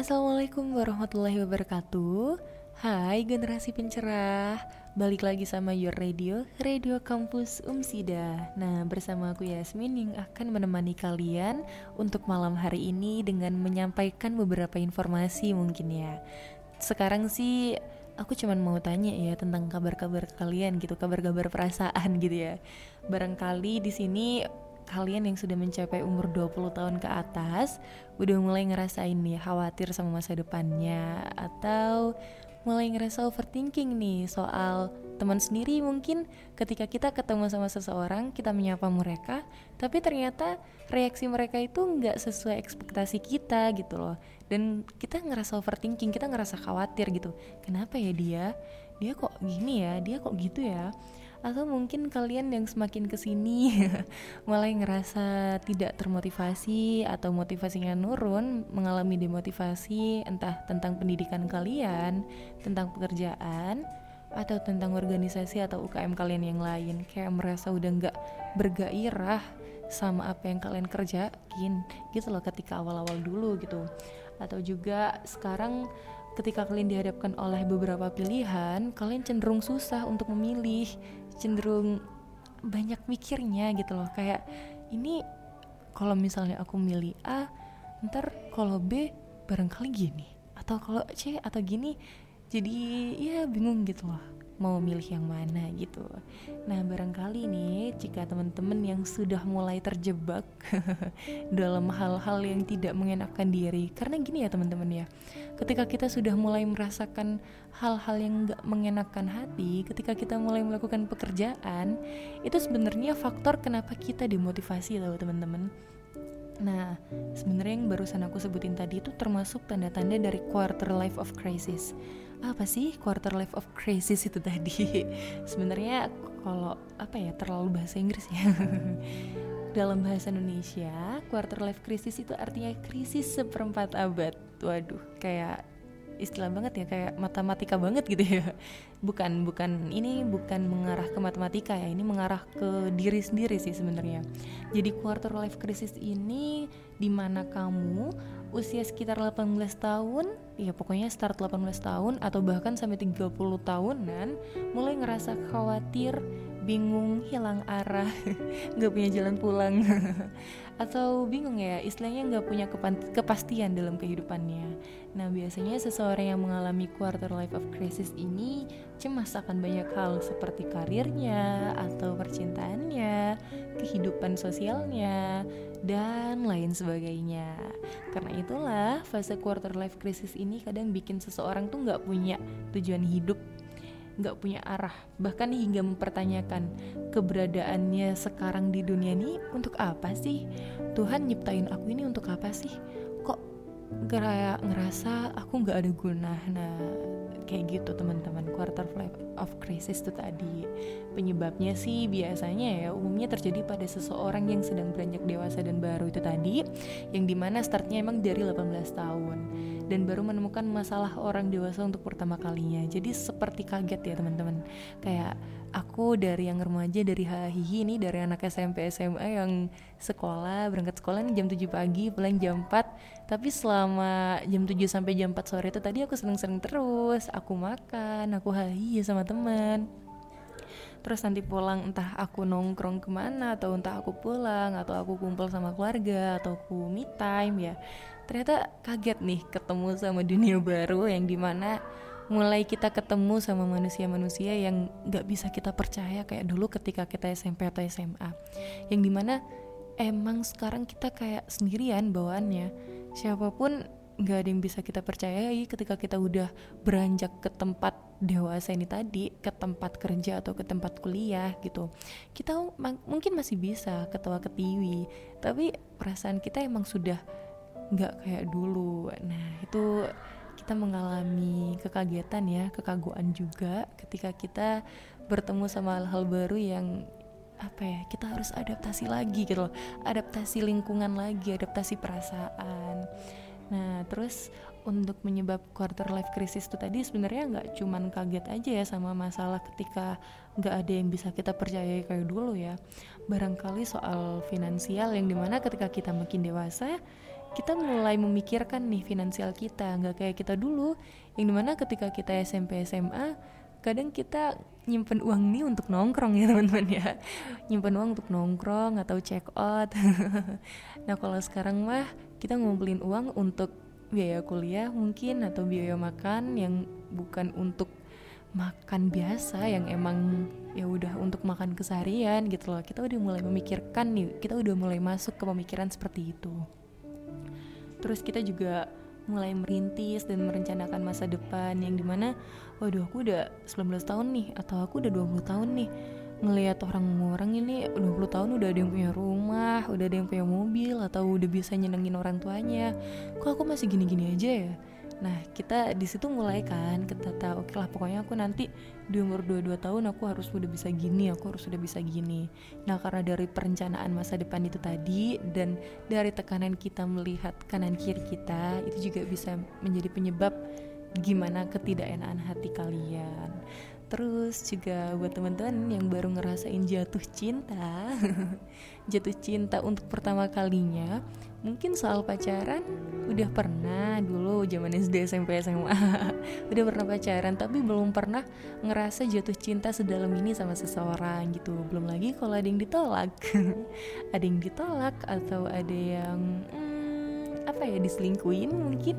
Assalamualaikum warahmatullahi wabarakatuh. Hai generasi pencerah. Balik lagi sama Your Radio, Radio Kampus Umsida. Nah bersama aku Yasmin yang akan menemani kalian Untuk malam hari ini dengan menyampaikan beberapa informasi mungkin ya. Sekarang sih aku cuma mau tanya ya tentang kabar-kabar kalian gitu Kabar-kabar perasaan gitu ya. Barangkali di sini kalian yang sudah mencapai umur 20 tahun ke atas udah mulai ngerasain nih khawatir sama masa depannya atau mulai ngerasa overthinking nih soal teman sendiri mungkin. Ketika kita ketemu sama seseorang kita menyapa mereka tapi ternyata reaksi mereka itu nggak sesuai ekspektasi kita gitu loh. Dan kita ngerasa overthinking kita ngerasa khawatir gitu. Kenapa ya dia? Dia kok gini ya? Dia kok gitu ya atau mungkin kalian yang semakin ke sini mulai ngerasa tidak termotivasi atau motivasinya nurun mengalami demotivasi entah tentang pendidikan kalian tentang pekerjaan atau tentang organisasi atau UKM kalian yang lain. Kayak merasa udah nggak bergairah sama apa yang kalian kerjain gitu loh ketika awal-awal dulu gitu. Atau juga sekarang ketika kalian dihadapkan oleh beberapa pilihan, kalian cenderung susah untuk memilih cenderung banyak mikirnya gitu loh. Kayak ini kalau misalnya aku milih A ntar kalau B barangkali gini atau kalau C atau gini jadi ya bingung gitu loh mau milih yang mana gitu. Nah, barangkali nih jika teman-teman yang sudah mulai terjebak dalam hal-hal yang tidak mengenakan diri, karena gini ya teman-teman ya, ketika kita sudah mulai merasakan hal-hal yang gak mengenakan hati, ketika kita mulai melakukan pekerjaan, itu sebenarnya faktor kenapa kita dimotivasi loh teman-teman. Nah, sebenarnya yang barusan aku sebutin tadi itu termasuk tanda-tanda dari quarter life of crisis apa sih quarter life of crisis itu tadi? Sebenarnya kalau apa ya terlalu bahasa Inggris ya. Dalam bahasa Indonesia quarter life crisis itu artinya krisis seperempat abad. Waduh kayak istilah banget ya kayak matematika banget gitu ya. Bukan bukan ini bukan mengarah ke matematika ya ini mengarah ke diri sendiri sih sebenarnya. Jadi quarter life crisis ini di mana kamu usia sekitar 18 tahun ya pokoknya start 18 tahun atau bahkan sampai 30 tahunan mulai ngerasa khawatir bingung hilang arah nggak punya jalan pulang atau bingung ya istilahnya nggak punya kepastian dalam kehidupannya. Nah biasanya seseorang yang mengalami quarter life of crisis ini cemas akan banyak hal seperti karirnya atau percintaannya kehidupan sosialnya dan lain sebagainya. Karena itulah fase quarter life crisis ini kadang bikin seseorang tuh nggak punya tujuan hidup nggak punya arah. Bahkan hingga mempertanyakan keberadaannya sekarang di dunia ini untuk apa sih? Tuhan nyiptain aku ini untuk apa sih? Kok kayak ngerasa aku nggak ada guna? Nah kayak gitu teman-teman. Quarter life of crisis itu tadi. Penyebabnya sih biasanya ya umumnya terjadi pada seseorang yang sedang beranjak dewasa dan baru itu tadi yang di mana startnya emang dari 18 tahun dan baru menemukan masalah orang dewasa untuk pertama kalinya. Jadi seperti kaget ya teman-teman. Kayak aku dari yang remaja dari hahihi ini dari anak SMP SMA yang sekolah berangkat sekolah nih jam 7 pagi pulang jam 4 tapi selama jam 7 sampai jam 4 sore itu tadi aku seneng-seneng terus. Aku makan aku hahihi sama teman. Terus nanti pulang entah aku nongkrong ke mana atau entah aku pulang atau aku kumpul sama keluarga atau aku me time ya ternyata kaget nih ketemu sama dunia baru yang di mana mulai kita ketemu sama manusia-manusia yang gak bisa kita percaya kayak dulu ketika kita SMP atau SMA yang di mana emang sekarang kita kayak sendirian bawaannya. Siapa pun gak ada yang bisa kita percayai ketika kita udah beranjak ke tempat dewasa ini tadi ke tempat kerja atau ke tempat kuliah gitu. Kita mungkin masih bisa ketawa ketiwi tapi perasaan kita emang sudah nggak kayak dulu. Nah itu kita mengalami kekagetan ya kekaguan juga ketika kita bertemu sama hal-hal baru yang apa ya kita harus adaptasi lagi gitu loh. Adaptasi lingkungan lagi adaptasi perasaan. Nah terus untuk menyebab quarter life crisis itu tadi sebenarnya nggak cuman kaget aja ya sama masalah ketika nggak ada yang bisa kita percaya kayak dulu ya. Barangkali soal finansial yang di mana ketika kita makin dewasa kita mulai memikirkan nih finansial kita nggak kayak kita dulu yang di mana ketika kita SMP SMA kadang kita nyimpen uang nih untuk nongkrong ya teman-teman ya. Nyimpen uang untuk nongkrong atau check out. Nah kalau sekarang mah kita ngumpulin uang untuk biaya kuliah mungkin atau biaya makan yang bukan untuk makan biasa yang emang ya udah untuk makan keseharian gitu loh. Kita udah mulai memikirkan nih kita udah mulai masuk ke pemikiran seperti itu terus kita juga mulai merintis dan merencanakan masa depan yang di mana waduh aku udah 19 tahun nih atau aku udah 20 tahun nih ngelihat orang-orang ini 20 tahun udah ada yang punya rumah, udah ada yang punya mobil atau udah bisa nyenengin orang tuanya. Kok aku masih gini-gini aja ya? Nah, kita di situ mulai kan kita tahu oke okay lah pokoknya aku nanti di umur 22 tahun aku harus udah bisa gini, aku harus udah bisa gini. Nah, karena dari perencanaan masa depan itu tadi dan dari tekanan kita melihat kanan kiri kita itu juga bisa menjadi penyebab gimana ketidakenaan hati kalian. Terus juga buat teman-teman yang baru ngerasain jatuh cinta, jatuh cinta untuk pertama kalinya, mungkin soal pacaran udah pernah dulu zaman SD SMP SMA udah pernah pacaran tapi belum pernah ngerasa jatuh cinta sedalam ini sama seseorang gitu. Belum lagi kalau ada yang ditolak. Ada yang ditolak atau ada yang hmm, apa ya diselingkuin mungkin.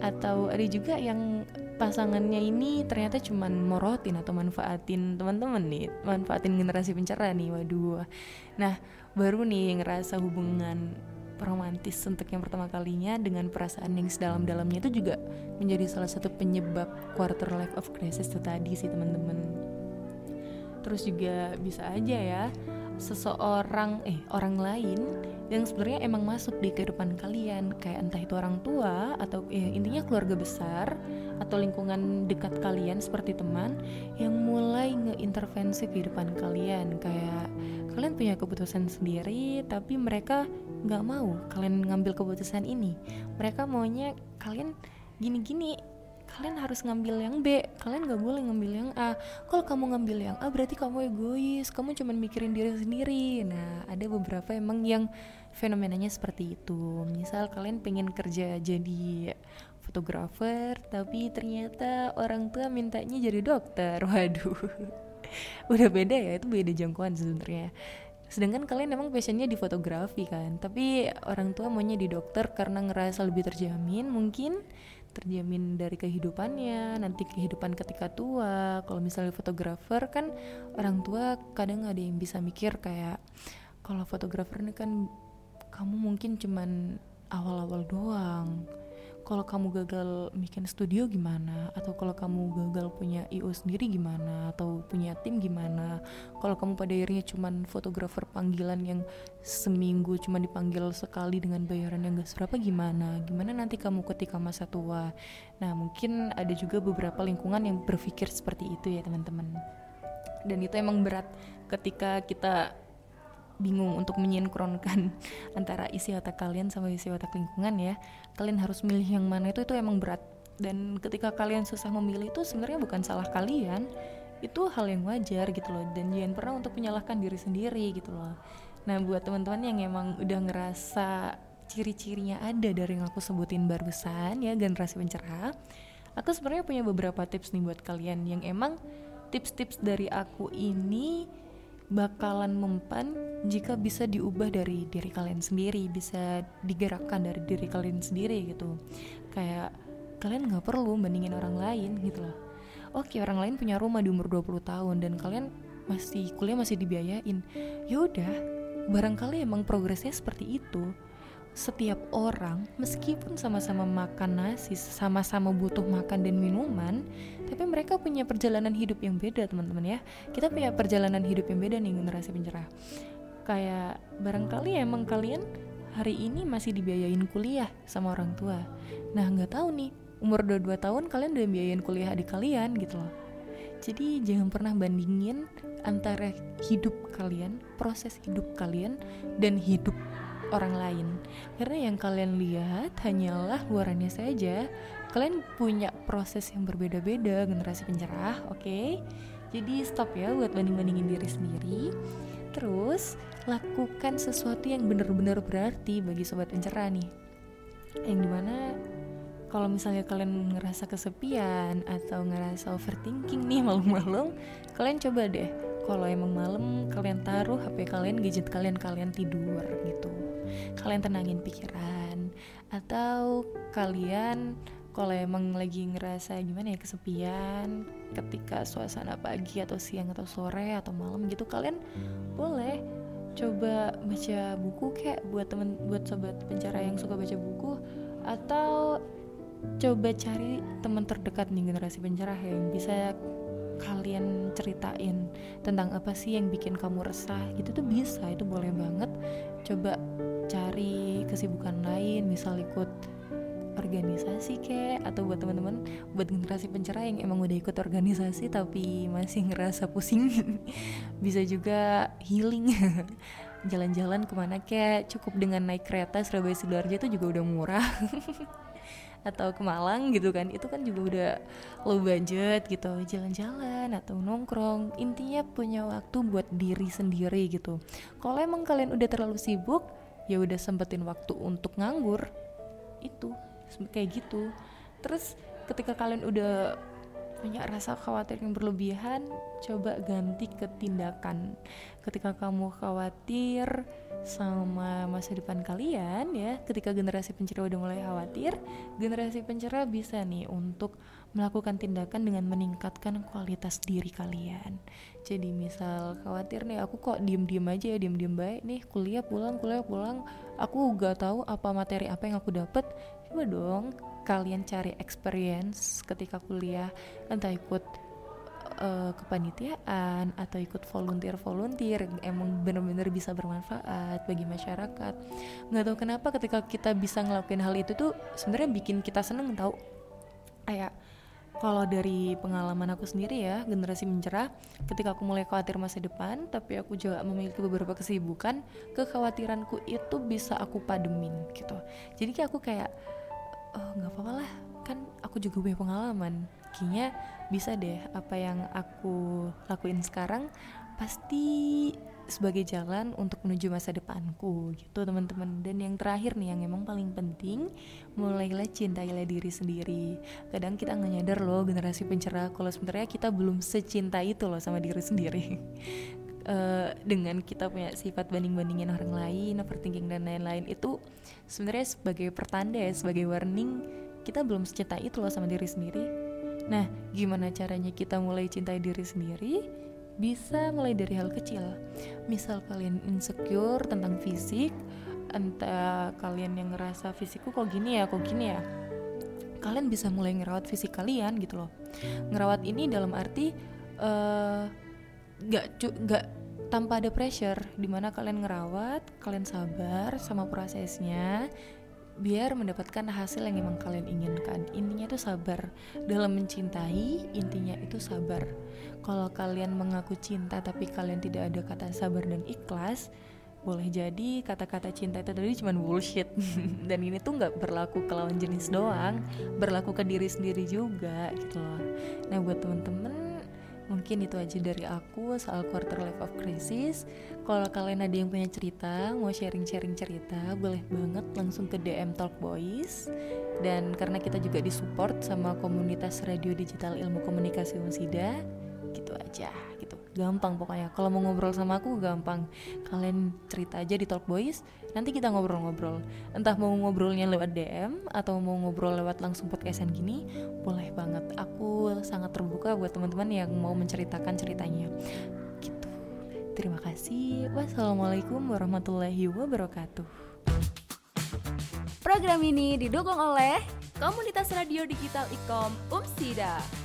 Atau ada juga yang pasangannya ini ternyata cuman morotin atau manfaatin teman-teman nih manfaatin generasi pencerah nih waduh. Nah baru nih ngerasa hubungan romantis untuk yang pertama kalinya dengan perasaan yang sedalam-dalamnya itu juga menjadi salah satu penyebab quarter life of crisis itu tadi sih teman-teman. Terus juga bisa aja ya seseorang eh orang lain yang sebenarnya emang masuk di kehidupan kalian. Kayak entah itu orang tua atau ya intinya keluarga besar atau lingkungan dekat kalian seperti teman yang mulai ngeintervensi kehidupan kalian. Kayak kalian punya keputusan sendiri tapi mereka nggak mau kalian ngambil keputusan ini. Mereka maunya kalian gini-gini kalian harus ngambil yang B. Kalian nggak boleh ngambil yang A. Kalau kamu ngambil yang A berarti kamu egois. Kamu cuma mikirin diri sendiri. Nah ada beberapa emang yang fenomenanya seperti itu. Misal kalian pengen kerja jadi fotografer tapi ternyata orang tua mintanya jadi dokter. Waduh. Udah beda ya itu beda jangkauan sebenarnya. Sedangkan kalian emang passionnya di fotografi kan. Tapi orang tua maunya di dokter karena ngerasa lebih terjamin mungkin terjamin dari kehidupannya nanti kehidupan ketika tua. Kalau misalnya fotografer kan orang tua kadang ada yang bisa mikir kayak kalau fotografer ini kan kamu mungkin cuman awal-awal doang kalau kamu gagal bikin studio gimana? Atau kalau kamu gagal punya IO sendiri gimana? Atau punya tim gimana? Kalau kamu pada akhirnya cuman fotografer panggilan yang seminggu cuma dipanggil sekali dengan bayaran yang gak seberapa gimana? Gimana nanti kamu ketika masa tua? Nah mungkin ada juga beberapa lingkungan yang berpikir seperti itu ya teman-teman. Dan itu emang berat ketika kita bingung untuk menyinkronkan antara isi otak kalian sama isi otak lingkungan ya. Kalian harus milih yang mana itu itu emang berat. Dan ketika kalian susah memilih itu sebenarnya bukan salah kalian. Itu hal yang wajar gitu loh. Dan jangan pernah untuk menyalahkan diri sendiri gitu loh. Nah buat teman-teman yang emang udah ngerasa ciri-cirinya ada dari yang aku sebutin barusan ya generasi pencerah aku sebenarnya punya beberapa tips nih buat kalian yang emang tips-tips dari aku ini bakalan mempan jika bisa diubah dari diri kalian sendiri bisa digerakkan dari diri kalian sendiri gitu. Kayak kalian nggak perlu bandingin orang lain gitu loh. Oke orang lain punya rumah di umur 20 tahun dan kalian masih kuliah masih dibiayain. Yaudah barangkali emang progresnya seperti itu setiap orang meskipun sama-sama makan nasi, sama-sama butuh makan dan minuman, tapi mereka punya perjalanan hidup yang beda, teman-teman ya. Kita punya perjalanan hidup yang beda nih generasi pencerah. Kayak barangkali emang kalian hari ini masih dibiayain kuliah sama orang tua. Nah, nggak tahu nih, umur 22 tahun kalian udah biayain kuliah adik kalian gitu loh. Jadi jangan pernah bandingin antara hidup kalian, proses hidup kalian dan hidup orang lain. Karena yang kalian lihat hanyalah luarannya saja. Kalian punya proses yang berbeda-beda generasi pencerah oke? Okay? jadi stop ya buat banding-bandingin diri sendiri. Terus lakukan sesuatu yang benar-benar berarti bagi sobat pencerah nih. Yang di mana kalau misalnya kalian ngerasa kesepian atau ngerasa overthinking nih malam-malam kalian coba deh. Kalau emang malam kalian taruh HP kalian gadget kalian kalian tidur gitu kalian tenangin pikiran atau kalian kalau emang lagi ngerasa gimana ya kesepian ketika suasana pagi atau siang atau sore atau malam gitu kalian boleh coba baca buku kayak buat temen buat sobat pencara yang suka baca buku atau coba cari teman terdekat nih generasi pencerah yang bisa kalian ceritain tentang apa sih yang bikin kamu resah gitu tuh bisa itu boleh banget. Coba cari kesibukan lain misal ikut organisasi kek atau buat teman-teman buat generasi pencerah yang emang udah ikut organisasi tapi masih ngerasa pusing bisa juga healing. Jalan-jalan ke mana kek cukup dengan naik kereta Surabaya Sidoarjo itu juga udah murah. Atau ke Malang gitu kan itu kan juga udah low budget gitu jalan-jalan atau nongkrong intinya punya waktu buat diri sendiri gitu. Kalau emang kalian udah terlalu sibuk ya udah sempetin waktu untuk nganggur. Itu kayak gitu. Terus ketika kalian udah punya rasa khawatir yang berlebihan coba ganti ke tindakan ketika kamu khawatir sama masa depan kalian ya ketika generasi pencerah udah mulai khawatir generasi pencerah bisa nih untuk melakukan tindakan dengan meningkatkan kualitas diri kalian. Jadi misal khawatir nih aku kok diem-diem aja ya diem-diem baik nih kuliah pulang kuliah pulang aku gak tahu apa materi apa yang aku dapat coba dong kalian cari experience ketika kuliah entah ikut uh, kepanitiaan atau ikut volunteer volunteer emang bener-bener bisa bermanfaat bagi masyarakat. Nggak tahu kenapa ketika kita bisa ngelakuin hal itu tuh sebenarnya bikin kita seneng tau kayak kalau dari pengalaman aku sendiri ya generasi mencerah ketika aku mulai khawatir masa depan tapi aku juga memiliki beberapa kesibukan kekhawatiranku itu bisa aku pademin gitu. Jadi kayak aku kayak oh nggak apa-apa lah kan aku juga punya pengalaman. Kayaknya bisa deh apa yang aku lakuin sekarang pasti sebagai jalan untuk menuju masa depanku gitu teman-teman dan yang terakhir nih yang emang paling penting mulailah cintailah diri sendiri kadang kita nggak nyadar loh generasi pencerah kalau sebenarnya kita belum secinta itu loh sama diri sendiri uh, dengan kita punya sifat banding-bandingin orang lain, overthinking dan lain-lain itu sebenarnya sebagai pertanda sebagai warning kita belum secinta itu loh sama diri sendiri. Nah, gimana caranya kita mulai cintai diri sendiri? Bisa mulai dari hal kecil. Misal kalian insecure tentang fisik, entah kalian yang ngerasa fisikku kok gini ya, kok gini ya. Kalian bisa mulai ngerawat fisik kalian gitu loh. Ngerawat ini dalam arti uh, gak gak tanpa ada pressure di mana kalian ngerawat kalian sabar sama prosesnya biar mendapatkan hasil yang memang kalian inginkan. Intinya itu sabar. Dalam mencintai intinya itu sabar. Kalau kalian mengaku cinta tapi kalian tidak ada kata sabar dan ikhlas boleh jadi kata-kata cinta itu tadi cuma bullshit. Dan ini tuh nggak berlaku ke lawan jenis doang berlaku ke diri sendiri juga gitu loh. Nah buat temen-temen Mungkin itu aja dari aku soal quarter life of crisis. Kalau kalian ada yang punya cerita, mau sharing-sharing cerita, boleh banget langsung ke DM Talk Boys. Dan karena kita juga disupport sama komunitas radio digital ilmu komunikasi Unsida, gitu aja gitu gampang pokoknya. Kalau mau ngobrol sama aku gampang. Kalian cerita aja di Talk Boys nanti kita ngobrol-ngobrol. Entah mau ngobrolnya lewat DM atau mau ngobrol lewat langsung podcastan gini boleh banget. Aku sangat terbuka buat teman-teman yang mau menceritakan ceritanya. Gitu. Terima kasih. Wassalamualaikum warahmatullahi wabarakatuh. Program ini didukung oleh Komunitas Radio Digital Ikom UMSIDA